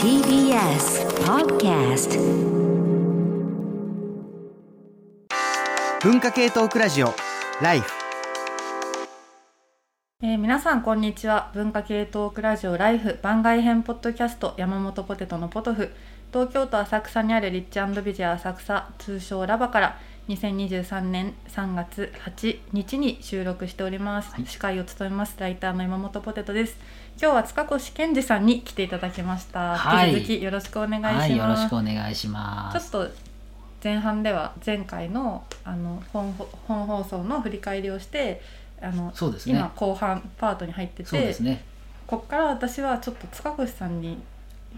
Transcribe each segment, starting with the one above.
TBS Podcast 文化系トークラジオライフえー皆さんこんにちは。文化系トークラジオライフ番外編ポッドキャスト山本ポテトのポトフ。東京都浅草にあるリッチビジュア浅草通称ラバから2023年3月8日に収録しております、司会を務めます。ライターの山本ポテトです。今日は塚越健二さんに来ていただきました、はい。引き続きよろしくお願いします、はい、よろしくお願いします。ちょっと前半では前回のあの本放本放送の振り返りをしてあの、そうですね。今後半パートに入ってて、そうですね。こっから私はちょっと塚越さんに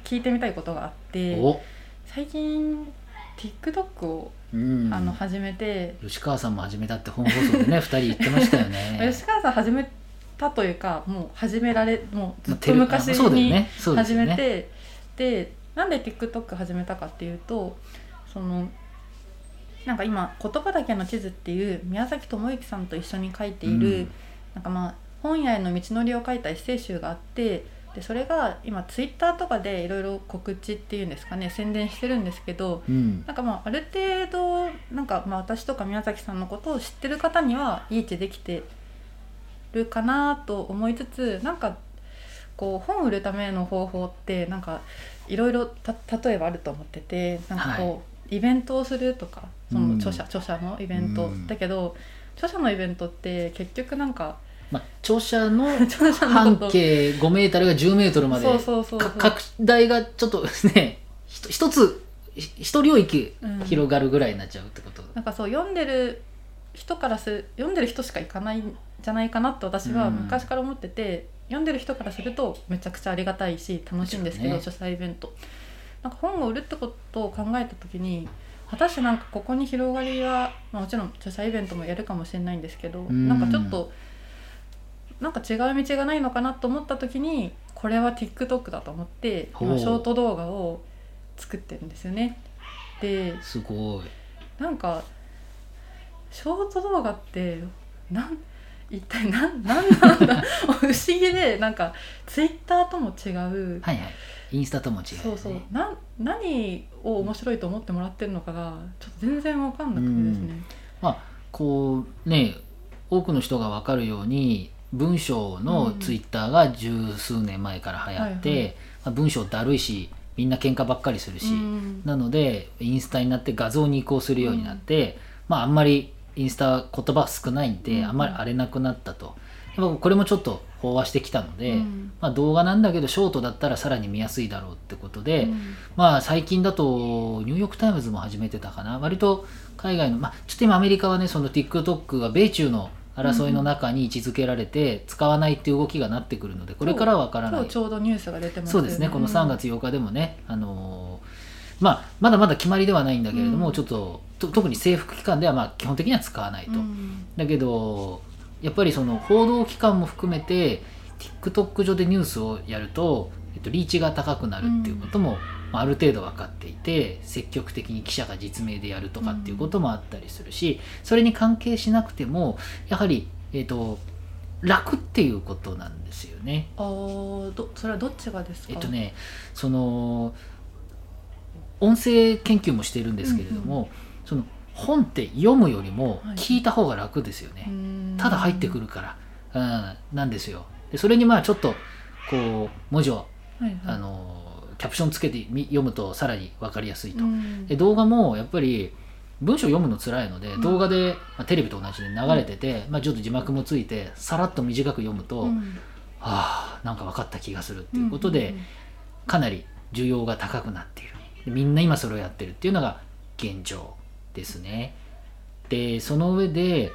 聞いてみたいことがあってお、最近 TikTok を、うん。あの始めて、吉川さんも始めたって本放送でね、二人言ってましたよね。吉川さん始めたというかもう始められもうずっと昔に始。めて、でなんで TikTok 始めたかっていうとそのなんか今「言葉だけの地図」っていう宮崎智之さんと一緒に書いている、うんなんかまあ本屋への道のりを書いたエッセイ集があってでそれが今ツイッターとかでいろいろ告知っていうんですかね宣伝してるんですけどうん。なんかまあある程度なんかまあ私とか宮崎さんのことを知ってる方にはいい位置できてるかなと思いつつなんかこう本を売るための方法ってなんかいろいろた例えばあると思っててなんかこう、イベントをするとかその著者、うん。著者のイベント、うん。だけど著者のイベントって結局なんかまあ、著者の 半径5メートルが10メートルまで、拡大がちょっとね、一つ、ひ一領域うん。広がるぐらいになっちゃうってこと。なんかそう読んでる人からする読んでる人しか行かないんじゃないかなと私はうん。昔から思ってて、読んでる人からするとめちゃくちゃありがたいし楽しいんですけど、ね。書斎イベント。なんか本を売るってことを考えた時に果たしてなんかここに広がりは、まあ、もちろん著者イベントもやるかもしれないんですけど、ん。なんかちょっとなんか違う道がないのかなと思った時にこれは TikTok だと思って今ショート動画を作ってるんですよね。ですごい。なんかショート動画ってなん一体なんなんなんだ？不思議でなんかツイッターとも違う、はいはい。インスタとも違う、ね。そうそうなん何を面白いと思ってもらってるのかがちょっと全然わかんなくてですね。まあこうね多くの人が分かるように文章のツイッターが十数年前から流行って、はいはい。まあ、文章だるいしみんな喧嘩ばっかりするし、うん。なのでインスタになって画像に移行するようになって、まああんまりインスタ言葉少ないんで、うん。あんまり荒れなくなったと。やっぱこれもちょっと飽和してきたので、うん。まあ、動画なんだけどショートだったらさらに見やすいだろうってことで、うん。まあ最近だとニューヨーク・タイムズも始めてたかな。割と海外のまあちょっと今アメリカはねその TikTok が米中の争いの中に位置づけられて使わないっていう動きがなってくるのでこれからは分からない。ちょうどニュースが出てますそうですねこの3月8日でもね、あのーまあ、まだまだ決まりではないんだけれども、うん。ちょっとと特に政府機関ではまあ基本的には使わないと、うん。だけどやっぱりその報道機関も含めて TikTok 上でニュースをやると、えっと、リーチが高くなるっていうことも、まあある程度分かっていて積極的に記者が実名でやるとかっていうこともあったりするし、それに関係しなくてもやはり、えっと、楽っていうことなんですよね。あーどそれはどっちがですか？えっとねその音声研究もしているんですけれども、うんうその本って読むよりもはい。聞いた方が楽ですよね。うん。ただ入ってくるから、うん、なんですよ。でそれにまあちょっとこう文字を、はいはい。あのキャプションつけてみ読むとさらに分かりやすいと、うん。で動画もやっぱり文章読むの辛いので、うん。動画で、まあ、テレビと同じで流れてて、まあ、ちょっと字幕もついてさらっと短く読むと、うん。はあなんか分かった気がするっていうことで、かなり需要が高くなっている。でみんな今それをやってるっていうのが現状ですね。でその上で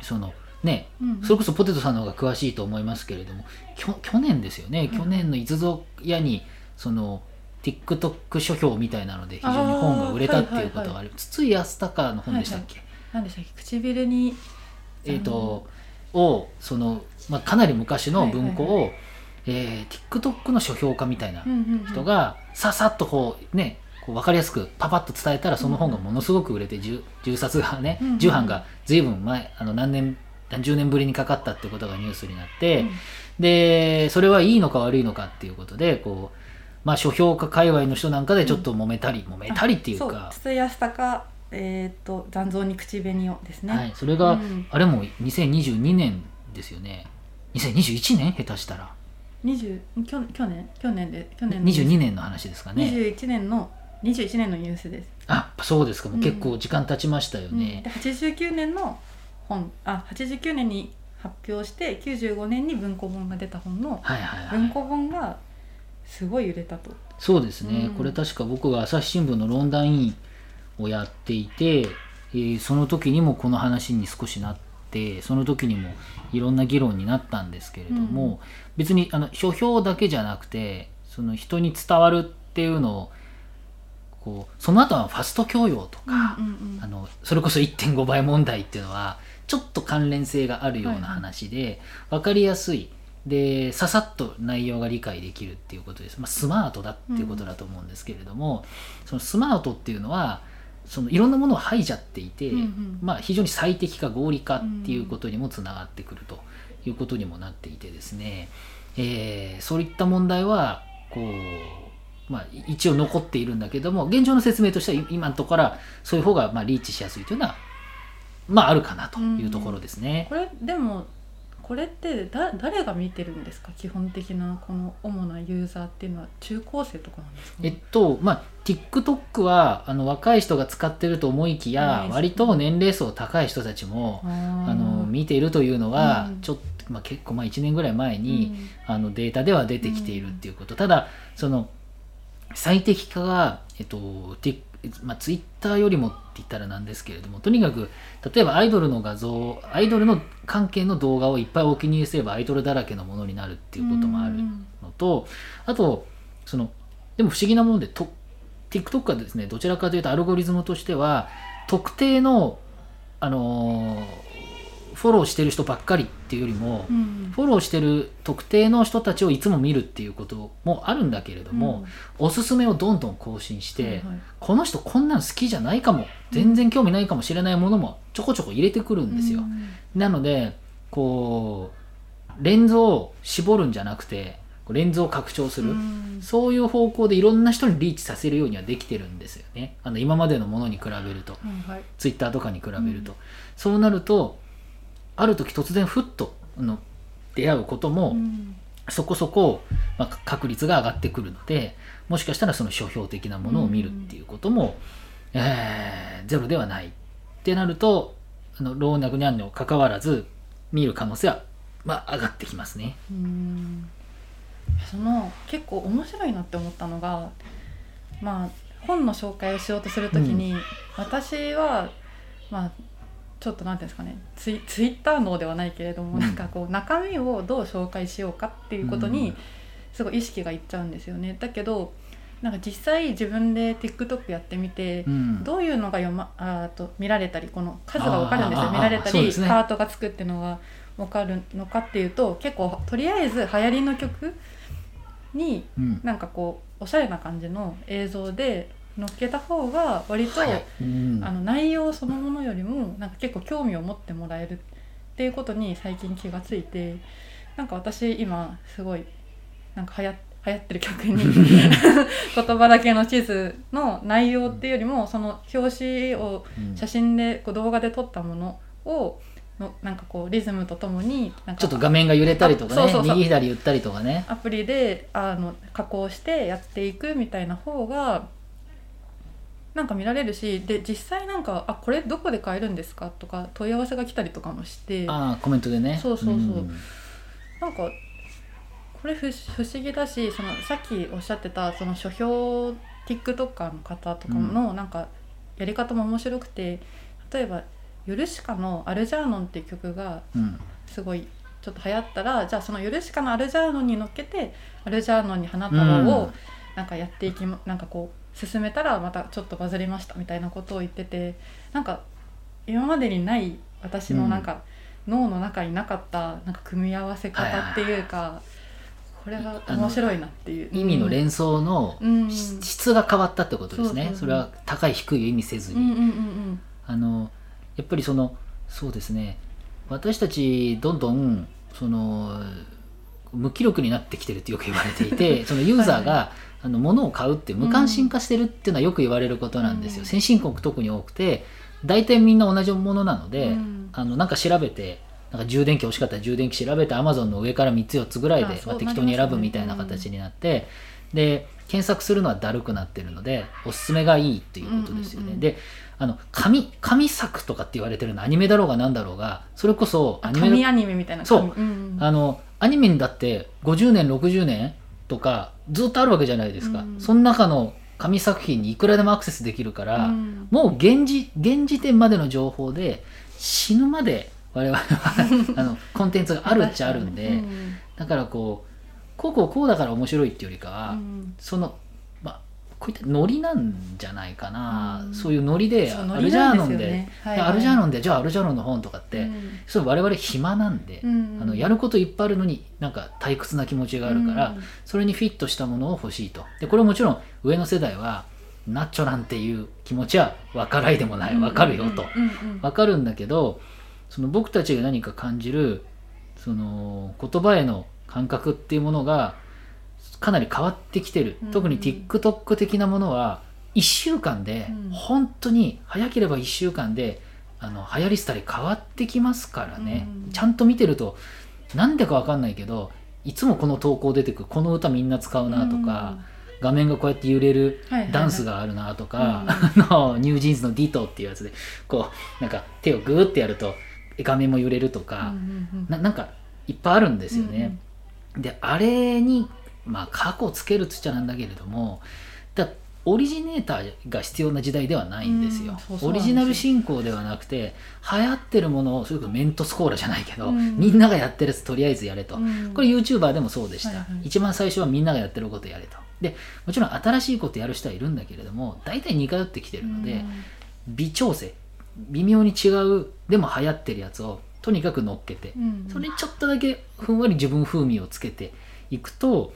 そのねうんそれこそポテトさんの方が詳しいと思いますけれどもきょ去年ですよね、去年のいつぞやにその TikTok 書評みたいなので非常に本が売れたっていうことがある、筒井康隆の本でしたっけ、何でしたっけ？唇にえっ、とをその、まあ、かなり昔の文庫を、えー TikTok の書評家みたいな人ががささっとこうねこう分かりやすくパパッと伝えたらその本がものすごく売れて 10, 10冊がねうんうん10版が随分前あの何年10年ぶりにかかったってことがニュースになって、うん。でそれはいいのか悪いのかっていうことでこう、まあ、書評家界隈の人なんかでちょっと揉めたり、揉めたりっていうか。筒井康隆えっ、と残像に口紅をですね、はい、それが、うん。あれも2022年ですよね。2021年下手したら。20去去年去年で去年の22年の話ですかね。21年の21年のニュースです、あそうですか。もううん。結構時間経ちましたようん。ねで、89年の本あ89年に発表して95年に文庫本が出た本のはいはいはい。文庫本がすごい売れたと、そうですね、うん。これ確か僕が朝日新聞の論壇委員をやっていて、えーその時にもこの話に少しなってその時にもいろんな議論になったんですけれども、うん。別にあの書評だけじゃなくてその人に伝わるっていうのをこうその後はファスト教養とか、あのそれこそ1.5倍問題っていうのはちょっと関連性があるようなはいはい話で、分かりやすいでささっと内容が理解できるっていうことです、まあ、スマートだっていうことだと思うんですけれども、そのスマートっていうのはそのいろんなものを排いじゃっていて、うんうんまあ、非常に最適化合理化っていうことにもつながってくるということにもなっていてですね、えーそういった問題はこう、まあ、一応残っているんだけども現状の説明としては今のところからそういう方がまあリーチしやすいというのは、まあ、あるかなというところですね。これでもこれってだ誰が見てるんですか？基本的なこの主なユーザーっていうのは中高生とかなんですか、えっとまあ TikTok はあの若い人が使ってると思いきやうん割と年齢層高い人たちもあの見ているというのはうん。ちょっと、まあ、結構まあ1年ぐらい前に、うん。あのデータでは出てきているっていうこと、ただその最適化が、えっとティまあ、ツイッターよりもって言ったらなんですけれどもとにかく例えばアイドルの画像アイドルの関係の動画をいっぱいお気に入りすればアイドルだらけのものになるっていうこともあるのとあとそのでも不思議なものでと TikTok はですねどちらかというとアルゴリズムとしては特定のあのーフォローしてる人ばっかりっていうよりも、うん。フォローしてる特定の人たちをいつも見るっていうこともあるんだけれども、おすすめをどんどん更新して、はいはい。この人こんなの好きじゃないかも全然興味ないかもしれないものもちょこちょこ入れてくるんですよ。うん。なのでこうレンズを絞るんじゃなくてレンズを拡張する、うん。そういう方向でいろんな人にリーチさせるようにはできてるんですよね。あの今までのものに比べると。はいはい。ツイッターとかに比べると、うん。そうなるとある時突然ふっとあの出会うことも、うん。そこそこ、まあ、確率が上がってくるのでもしかしたらその書評的なものを見るっていうことも、えーゼロではないってなるとあの老若にゃんにもかかわらず見る可能性は、まあ、上がってきますね。うん。その結構面白いなって思ったのがまあ本の紹介をしようとするときに、私はまあちょっとなんていうんですかねツイツイッター脳ではないけれども、うん。なんかこう中身をどう紹介しようかっていうことにうん。すごい意識がいっちゃうんですよね。だけどなんか実際自分で TikTok やってみて、うん。どういうのが読まあーと見られたりこの数が分かるんですよ。見られたり、ね。ハートがつくっていうのが分かるのかっていうと結構とりあえず流行りの曲にうん。なんかこうおしゃれな感じの映像で載っけた方が割と、早い。うん。あの内容そのものよりもなんか結構興味を持ってもらえるっていうことに最近気がついてなんか私今すごいなんか流行流行ってる曲に 言葉だけの地図の内容っていうよりもその表紙をうん。写真でこう動画で撮ったものをのなんかこうリズムとともにちょっと画面が揺れたりとかねあそうそうそう。右左言ったりとかね。アプリであの加工してやっていくみたいな方がなんか見られるしで実際なんか「あこれどこで買えるんですか?」とか問い合わせが来たりとかもして。ああコメントでね。そうそうそう。ん。なんかこれ不不思議だしそのさっきおっしゃってたその書評 TikToker の方とかのなんかやり方も面白くて例えば「ヨルシカのアルジャーノン」っていう曲がうん。すごいちょっと流行ったらじゃあそのヨルシカのアルジャーノンに乗っけてアルジャーノンに花束うん。をなんかやっていきまなんかこう進めたらまたちょっとバズりましたみたいなことを言っててなんか今までにない私のなんか脳の中になかったなんか組み合わせ方っていうかこれが面白いなっていう。意味の連想の質が変わったってことですね。それは高い低いを意味せずに、あのやっぱりそのそうですね。私たちどんどんその無気力になってきてるってよく言われていて そのユーザーがあの物を買うって無関心化してるっていうのはよく言われることなんですよ、うん。先進国特に多くて大体みんな同じものなので、うん。あのなんか調べてなんか充電器欲しかったら充電器調べて Amazon の上から3つ4つぐらいでまあ適当に選ぶみたいな形になって、で検索するのはだるくなってるのでおすすめがいいっていうことですよね、うんうんうんであの紙紙作とかって言われてるのアニメだろうがなんだろうがそれこそアニメ紙アニメみたいなそう。紙んんあのアニメにだって50年60年とかずっとあるわけじゃないですか、うん。その中の紙作品にいくらでもアクセスできるから、うん。もう現時現時点までの情報で死ぬまで我々はあの コンテンツがあるっちゃあるんで、うん。だからこうこうこうこうだから面白いっていうよりかは、うん。そのまあこういったノリなんじゃないかな、うん。そういうノリでアルジャーノンではいはい。アルジャーノンでじゃあアルジャーノンの本とかって、うん。それ我々暇なんで、うん。あのやることいっぱいあるのになんか退屈な気持ちがあるから、うん。それにフィットしたものを欲しいと。でこれもちろん上の世代はナッチョなんていう気持ちは分からいでもない。分かるよと。分かるんだけどその僕たちが何か感じるその言葉への感覚っていうものがかなり変わってきてる、うん。特に TikTok 的なものは1週間で、うん。本当に早ければ1週間であの流行り廃り変わってきますからね、うん。ちゃんと見てるとなんでか分かんないけどいつもこの投稿出てくるこの歌みんな使うなとか、画面がこうやって揺れるダンスがあるなとか、のニュージーンズの「ディトっていうやつでこうなんか手をグーってやると画面も揺れるとうんか、うなんかいっぱいあるんですよね。であれにまあ過去つけるっつっちゃなんだけれどもだオリジネーターが必要な時代ではないんですよ。うんそう。そうオリジナル進行ではなくて流行ってるものをそれこそメントスコーラじゃないけど、うん。みんながやってるやつとりあえずやれと。うん。これ YouTuber でもそうでした、はいはい。一番最初はみんながやってることやれと。でもちろん新しいことやる人はいるんだけれども大体似通ってきてるので、微調整。微妙に違うでも流行ってるやつをとにかく乗っけて、うん。それにちょっとだけふんわり自分風味をつけていくと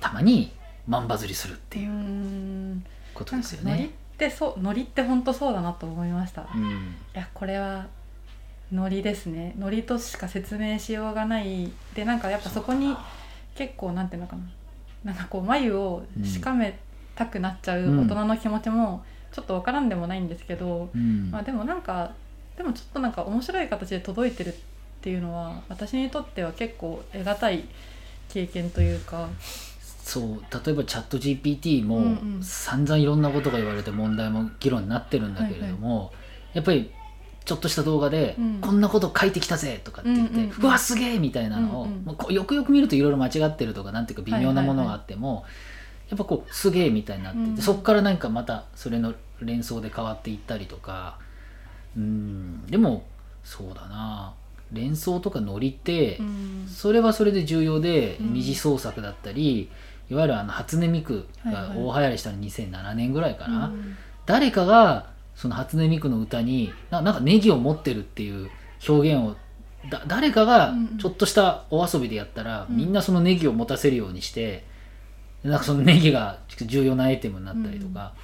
たまに万バズりするっていううん。ことなんかノリっですよね。てそうノリって本当そうだなと思いました、いうん。やこれはノリですね。ノリとしか説明しようがない。でなんかやっぱそこに結構なんていうのかな。なんかこう眉をしかめたくなっちゃううん。大人の気持ちもちょっとわからんでもないんですけど、うん。まあでもなんかでもちょっとなんか面白い形で届いてるっていうのは私にとっては結構得難い経験というかそう例えばチャット GPT もうんうん。散々いろんなことが言われて問題も議論になってるんだけれども、やっぱりちょっとした動画で、うん。こんなこと書いてきたぜとかって言って、ううんうん。うんわすげえみたいなのを、うんうんよくよく見るといろいろ間違ってるとかなんていうか微妙なものがあっても、やっぱこうすげえみたいになってて、うん。そこからなんかまたそれの連想で変わっていったりとかうんでもそうだな。連想とかノリって、うん。それはそれで重要でうん。二次創作だったり、いわゆるあの初音ミクが大流行りしたの2007年ぐらいかな、うん。誰かがその初音ミクの歌にななんかネギを持ってるっていう表現をだ誰かがうんうん。ちょっとしたお遊びでやったら、うん。みんなそのネギを持たせるようにしてなんかそのネギが重要なアイテムになったりとか、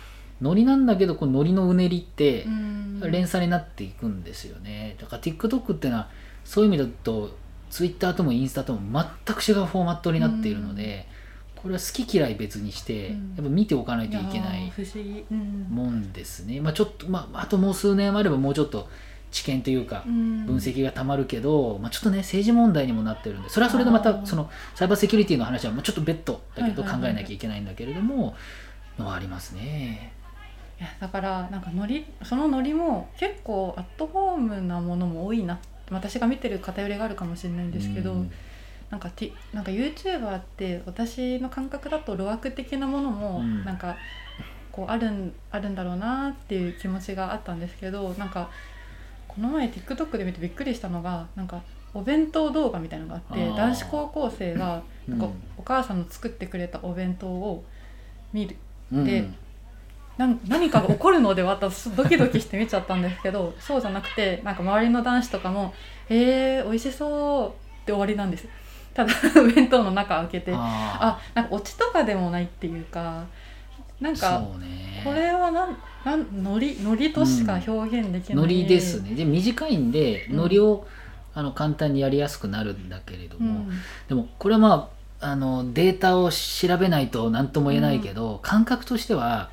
ノリなんだけどこのノリのうねりって、うん。連鎖になっていくんですよね。だから TikTok っていうのはそういう意味だと Twitter ともインスタとも全く違うフォーマットになっているので、これは好き嫌い別にして、うん。やっぱ見ておかないといけないやー不思議、うん。もんですね、まあ、ちょっと、まあ、あともう数年あればもうちょっと知見というかうん。分析がたまるけど、まあ、ちょっとね政治問題にもなってるんでそれはそれでまたそのサイバーセキュリティの話はまあちょっと別途だけど考えなきゃいけないんだけれどものはありますね。いやだからなんかノリそのノリも結構アットホームなものも多いな。私が見てる偏りがあるかもしれないんですけど、うんなんかティなんか YouTuber って私の感覚だと路悪的なものもうん。なんかこうあるんあるんだろうなっていう気持ちがあったんですけどなんかこの前 TikTok で見てびっくりしたのがなんかお弁当動画みたいなのがあって男子高校生がなんかうんお母さんの作ってくれたお弁当を見る。うん。でなん何かが起こるのではとドキドキして見ちゃったんですけどそうじゃなくてなんか周りの男子とかも「えー、美味しそう」って終わりなんですただ弁当の中開けてああなんかオチとかでもないっていうかなんーかこれはなんなんノリノリとしか表現できない、ノリですね。で短いんでうん。ノリをあの簡単にやりやすくなるんだけれども、うん。でもこれはまああのデータを調べないと何とも言えないけど、感覚としては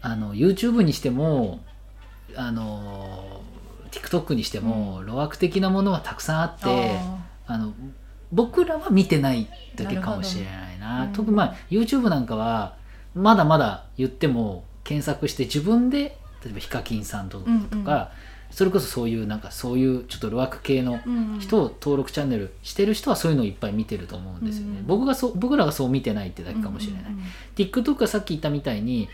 あの YouTube にしてもあの TikTok にしても、路悪的なものはたくさんあってあの僕らは見てないだけかもしれないな。なるほど。特にまあ YouTube なんかはまだまだ言っても検索して自分で例えばヒカキンさんとか、うんうん。それこそそういうなんかそういうちょっと路悪系のうん人を登録チャンネルしてる人はそういうのをいっぱい見てると思うんですよね、うん僕がそう僕らがそう見てないってだけかもしれない、うんうん TikTok はさっき言ったみたいに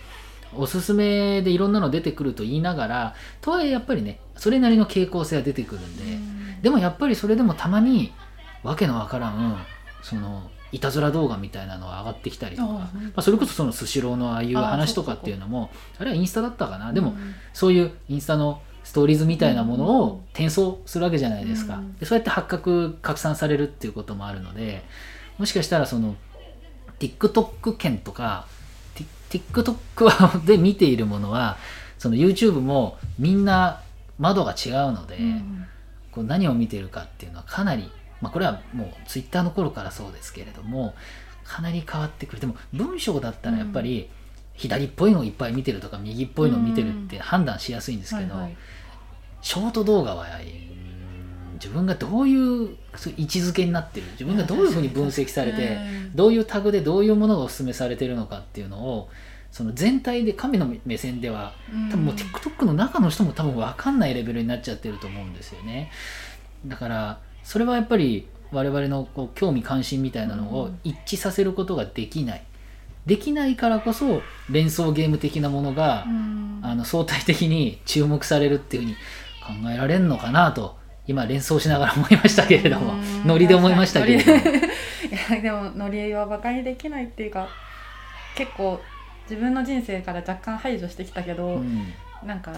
おすすめでいろんなの出てくると言いながらとはいえやっぱりねそれなりの傾向性は出てくるんで、うん。でもやっぱりそれでもたまにわけのわからんそのいたずら動画みたいなのが上がってきたりとかあまあ、それこそそのスシローのああいうあ話とかっていうのもあれはインスタだったかな。でもうん。そういうインスタのストーリーズみたいなものうん。を転送するわけじゃないですか、うん。でそうやって発覚拡散されるっていうこともあるのでもしかしたらその TikTok 圏とか Tik- TikTok で見ているものはその YouTube もみんな窓が違うので、うん。こう何を見ているかっていうのはかなり、まあ、これはもう Twitter の頃からそうですけれどもかなり変わってくる。でも文章だったらやっぱり左っぽいのをいっぱい見てるとか右っぽいのを見てるって判断しやすいんですけど、はいはい。ショート動画はうん自分がどういう位置づけになってる。自分がどういうふうに分析されてうんどういうタグでどういうものがお勧めされてるのかっていうのをその全体で神の目線では多分もう TikTok の中の人も多分分かんないレベルになっちゃってると思うんですよね。だからそれはやっぱり我々のこう興味関心みたいなのを一致させることができない。できないからこそ連想ゲーム的なものがうん。あの相対的に注目されるっていうふうに考えられるのかなと今連想しながら思いましたけれども。うん。ノリで思いましたけれども。いやでもノリはバカにできないっていうか結構自分の人生から若干排除してきたけど、うん。なんか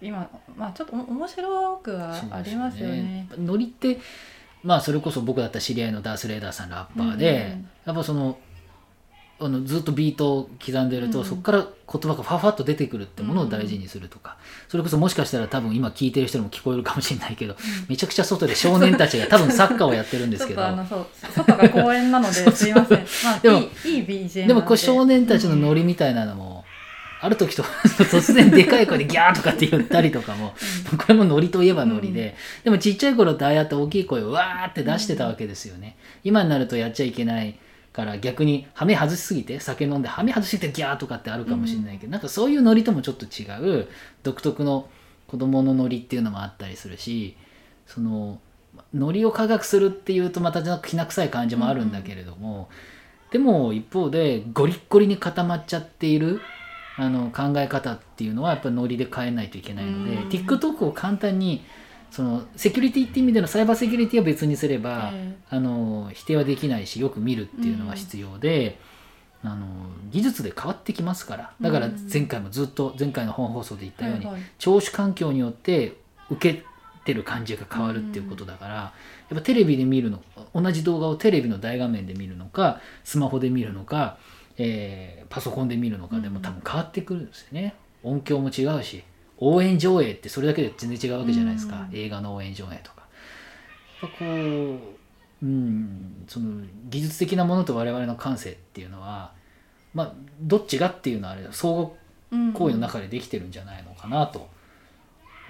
今まあちょっとお面白くはありますよね。ノリってまあそれこそ僕だったら知り合いのダース・レーダーさんラッパーで、うんうんうん。やっぱそのあのずっとビートを刻んでると、うん。そこから言葉がファファッと出てくるってものを大事にするとか、それこそもしかしたら多分今聞いてる人にも聞こえるかもしれないけど、めちゃくちゃ外で少年たちが多分サッカーをやってるんですけどちょっとあのそう外が公園なので すいません。まあでもいい BGM で。もこう少年たちのノリ、リみたいなのも、ある時と 突然でかい声でギャーとかって言ったりとかも、これもノリといえばノリで、でもちっちゃい頃ってああやって大きい声をわーって出してたわけですよね。今になるとやっちゃいけないから逆にハメ外しすぎて酒飲んでハメ外しすぎてギャーとかってあるかもしれないけど、なんかそういうノリともちょっと違う独特の子供のノリっていうのもあったりするしそのノリを科学するっていうとまたきな臭い感じもあるんだけれども、でも一方でゴリッゴリに固まっちゃっているあの考え方っていうのはやっぱりノリで変えないといけないので、うん。TikTok を簡単にそのセキュリティっていう意味でのサイバーセキュリティは別にすれば、えあの否定はできないしよく見るっていうのが必要で、あの技術で変わってきますから。だから前回もずっと前回の本放送で言ったように、はいはい。聴取環境によって受けてる感じが変わるっていうことだから、やっぱテレビで見るの同じ動画をテレビの大画面で見るのかスマホで見るのか、えーパソコンで見るのかでも多分変わってくるんですよね。音響も違うし応援上映ってそれだけで全然違うわけじゃないですか、うん映画の応援上映とか。やっぱこううん、その技術的なものと我々の感性っていうのは、まあ、どっちがっていうのはあれ相互うん行為の中でできてるんじゃないのかなと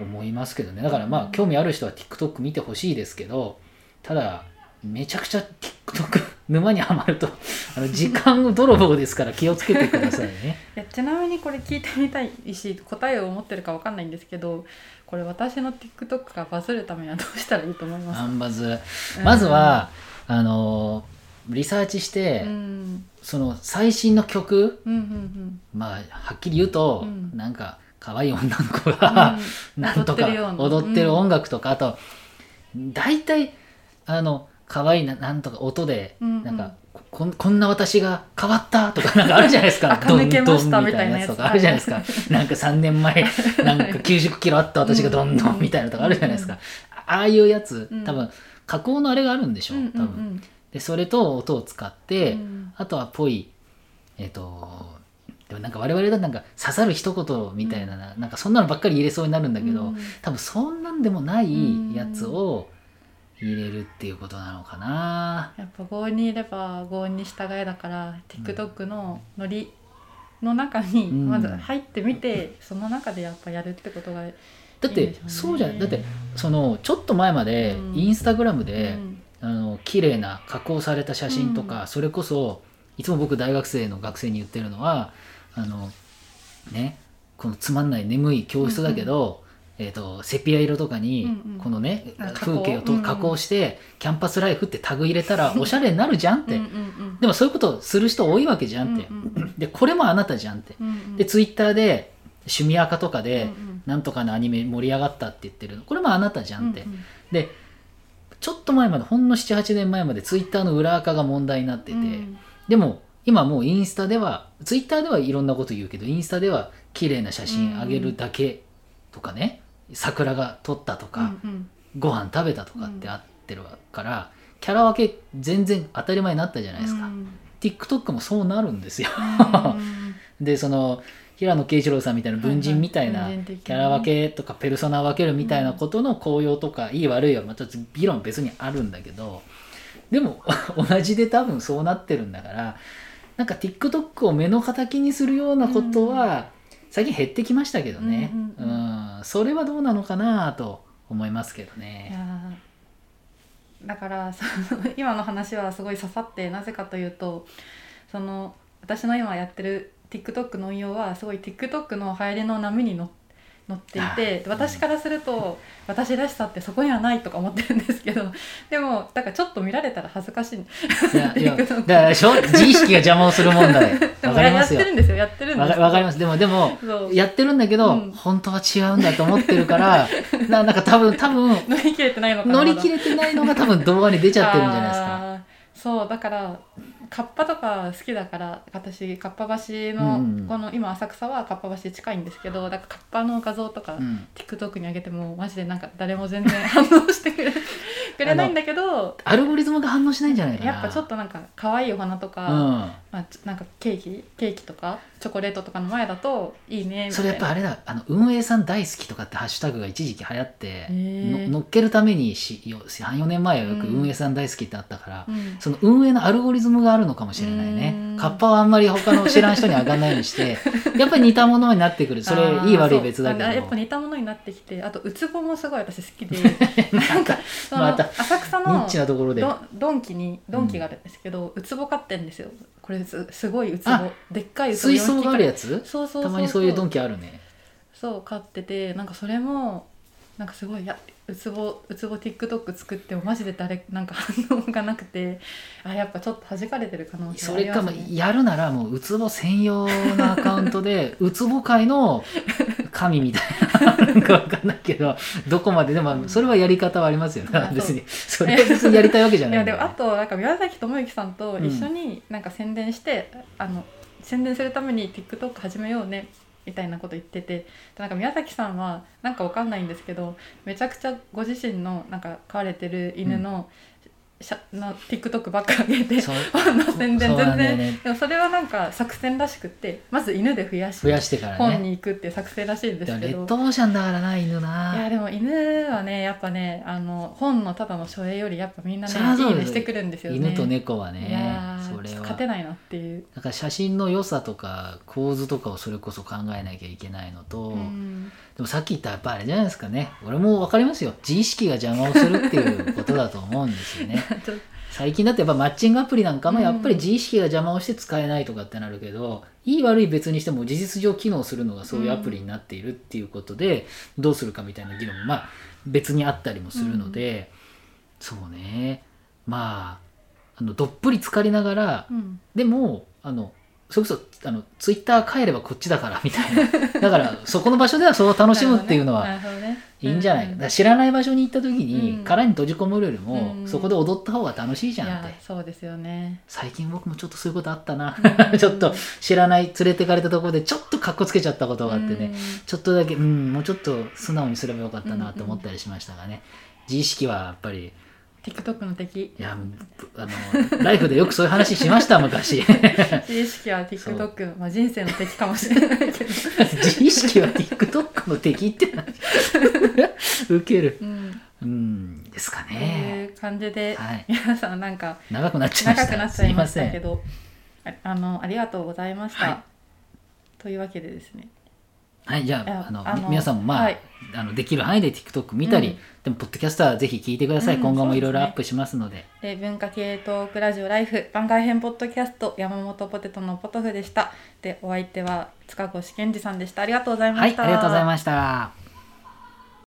思いますけどね。だからまあ興味ある人は TikTok 見てほしいですけどただめちゃくちゃ TikTok 沼にはまると。あの時間泥棒ですから気をつけてくださいね。いやちなみにこれ聞いてみたいし答えを持ってるかわかんないんですけどこれ私の TikTok がバズるためにはどうしたらいいと思いますアかンバズまずは、あのリサーチして、うん。その最新の曲うんうんまあはっきり言うと、うん。なんか可愛い女の子うんが、うん。なんとか踊ってる音楽とか、あと大体あの可愛いななんとか音で、うんうん。なんかこんこんな私が変わったとかなんかあるじゃないですか。垢抜けましたどんどんみたいなやつ。とかあるじゃないですか。なんか3年前なんか90キロあった私がどんどんみたいなとかあるじゃないですか、ああいうやつうん。多分加工のあれがあるんでしょうんうん多分、でそれと音を使って、うんあとはぽいえっ、とでもなんか我々だとなんか刺さる一言みたいな、なん。かそんなのばっかり入れそうになるんだけど、うん多分そんなんでもないやつを入れるっていうことなのかな。やっぱ強引にいれば強引に従えだから、TikTok のノリの中にうん。まず入ってみて、その中でやっぱやるってことがいいだってそうじゃん。だってそのちょっと前までうん。インスタグラムで、うん。あの綺麗な加工された写真とか、それこそいつも僕大学生の学生に言ってるのはあのねこのつまんない眠い教室だけど、えー、とセピア色とかにうんうん。このね、あ加工。風景をとうんうん。加工して、キャンパスライフってタグ入れたら おしゃれになるじゃんって、うんうんうんでもそういうことする人多いわけじゃんって、うんうんでこれもあなたじゃんって、うんうん。でツイッターで趣味赤とかで、うんうんなんとかのアニメ盛り上がったって言ってるの。これもあなたじゃんって、うんうんでちょっと前までほんの78年前までツイッターの裏垢が問題になってて、うん。でも今もうインスタではツイッターではいろんなこと言うけどインスタでは綺麗な写真あげるだけとかね、桜が撮ったとか、うんうん。ご飯食べたとかってあってるから、キャラ分け全然当たり前になったじゃないですか、うん。TikTok もそうなるんですよ。うん。でその平野啓一郎さんみたいな文人みたいなキャラ分けとかペルソナ分けるみたいなことの効用とか、いい悪いはまた議論別にあるんだけどでも 同じで多分そうなってるんだからなんか TikTok を目の敵にするようなことは最近減ってきましたけどね、うんうんうん。うん。それはどうなのかなと思いますけどいね。だからその 今の話はすごい刺さってなぜかというとその私の今やってる TikTok の運用はすごい TikTok の流行りの波に乗乗っていて私からすると私らしさってそこにはないとか思ってるんですけど でもだからちょっと見られたら恥ずかしい。いやいやだからしょ自意識が邪魔をする問題 でわもやっかりますよ。てるんですよやってるんです。わかわかります。でもでもやってるんだけど、うん。本当は違うんだと思ってるから ななんか多分多分乗り切れてないの乗り切れてないのが多分動画に出ちゃってるんじゃないですか。そうだからカッパとか好きだから私カッパ橋の、うんうんこの今浅草はカッパ橋近いんですけどだからカッパの画像とか、うん。TikTok に上げてもマジでなんか誰も全然 反応してくれくれないんだけどアルゴリズムが反応しないんじゃないかな。やっぱちょっとなんか可愛いお花とか、うん、まあ、なんかケーキケーキとかチョコレートとかの前だといいねみたそいな。れやっぱあれだ。あの運営さん大好きとかってハッシュタグが一時期流行って乗っけるために34年前はよくうん。運営さん大好きってあったから、うん。その運営のアルゴリズムがあるのかもしれないね。うん。カッパはあんまり他の知らん人に上がらないようにして やっぱり似たものになってくる。それいい悪い別だけど。やっぱ似たものになってきてあとウツボもすごい私好きで。なんかそのまた浅草のニッチなところで。ドドンキにドンキがあるんですけど、ウツボ飼ってんですよ。これすすごいウツあボでっかいウツボ水槽があるやつ？つそうそうたまにそういうドンキあるね。そう飼っててなんかそれもなんかすごいやウツボウツボ TikTok 作ってもマジで誰なんか反応がなくてあやっぱちょっと弾かれてる可能性あそれかもりますねやるならもうウツボ専用のアカウントで ウツボ界の神みたいななんかわかんないけどどこまででもそれはやり方はありますよね。別に。それは別にやりたいわけじゃいないねやでもあとなんか宮崎智之さんと一緒になんか宣伝して、あの宣伝するために TikTok 始めようねみたいなこと言っててなんか宮崎さんはなんかわかんないんですけどめちゃくちゃご自身のなんか飼われてる犬の,、しゃの TikTok ばっか上げてそう。本の宣伝全然、ねでもそれはなんか作戦らしくってまず犬で増やし増やしてから本ねに行くっていう作戦らしいんでですけど。ッドオーシャンだからな犬いやなでも犬はねやっぱねあの本のただの書影よりやっぱみんなねいいねしてくるんですよね。犬と猫はねーそれは。勝てないなっていう、だから写真の良さとか構図とかをそれこそ考えなきゃいけないのと、うん。でもさっき言ったやっぱあれじゃないですかね。俺も分かりますよ。自意識が邪魔をするっていうことだと思うんですよね 最近だってやっぱマッチングアプリなんかもうん。やっぱり自意識が邪魔をして使えないとかってなるけど、いい悪い別にしても事実上機能するのがそういうアプリになっているっていうことで、どうするかみたいな議論もまあ別にあったりもするので、そうね。まああのどっぷり浸かりながらうん。でもあのそれこそあのツイッター帰ればこっちだからみたいな。だからそこの場所ではそう楽しむっていうのはいいんじゃないか,、うんだから知らない場所に行った時にうん。殻に閉じ込むよりも、うん。そこで踊った方が楽しいじゃんいって。やそうですよね。最近僕もちょっとそういうことあったな、うん ちょっと知らない連れてかれたところでちょっとかっこつけちゃったことがあってね、ちょっとだけうんもうちょっと素直にすればよかったなと思ったりしましたがね、自意識はやっぱり TikTok の敵。いやぶあのライフでよくそういう話しました昔。自意識は TikTok、まあ、人生の敵かもしれないけど、自意識は TikTok の敵って何ウケる。うん、うんですかとねいう感じで、はい。皆さんなんか長くなっちゃいました。すいませんたけどああのありがとうございました、はい。というわけでですねはいじゃああのあの皆さんもまあ,、はい。あのできる範囲で TikTok 見たり、うん。でもポッドキャストはぜひ聞いてください、うん今後もいろいろアップしますので。で文化系トークラジオライフ番外編ポッドキャスト山本ポテトのポトフでした。でお相手は塚越健二さんでした。ありがとうございまはいした、ありがとうございました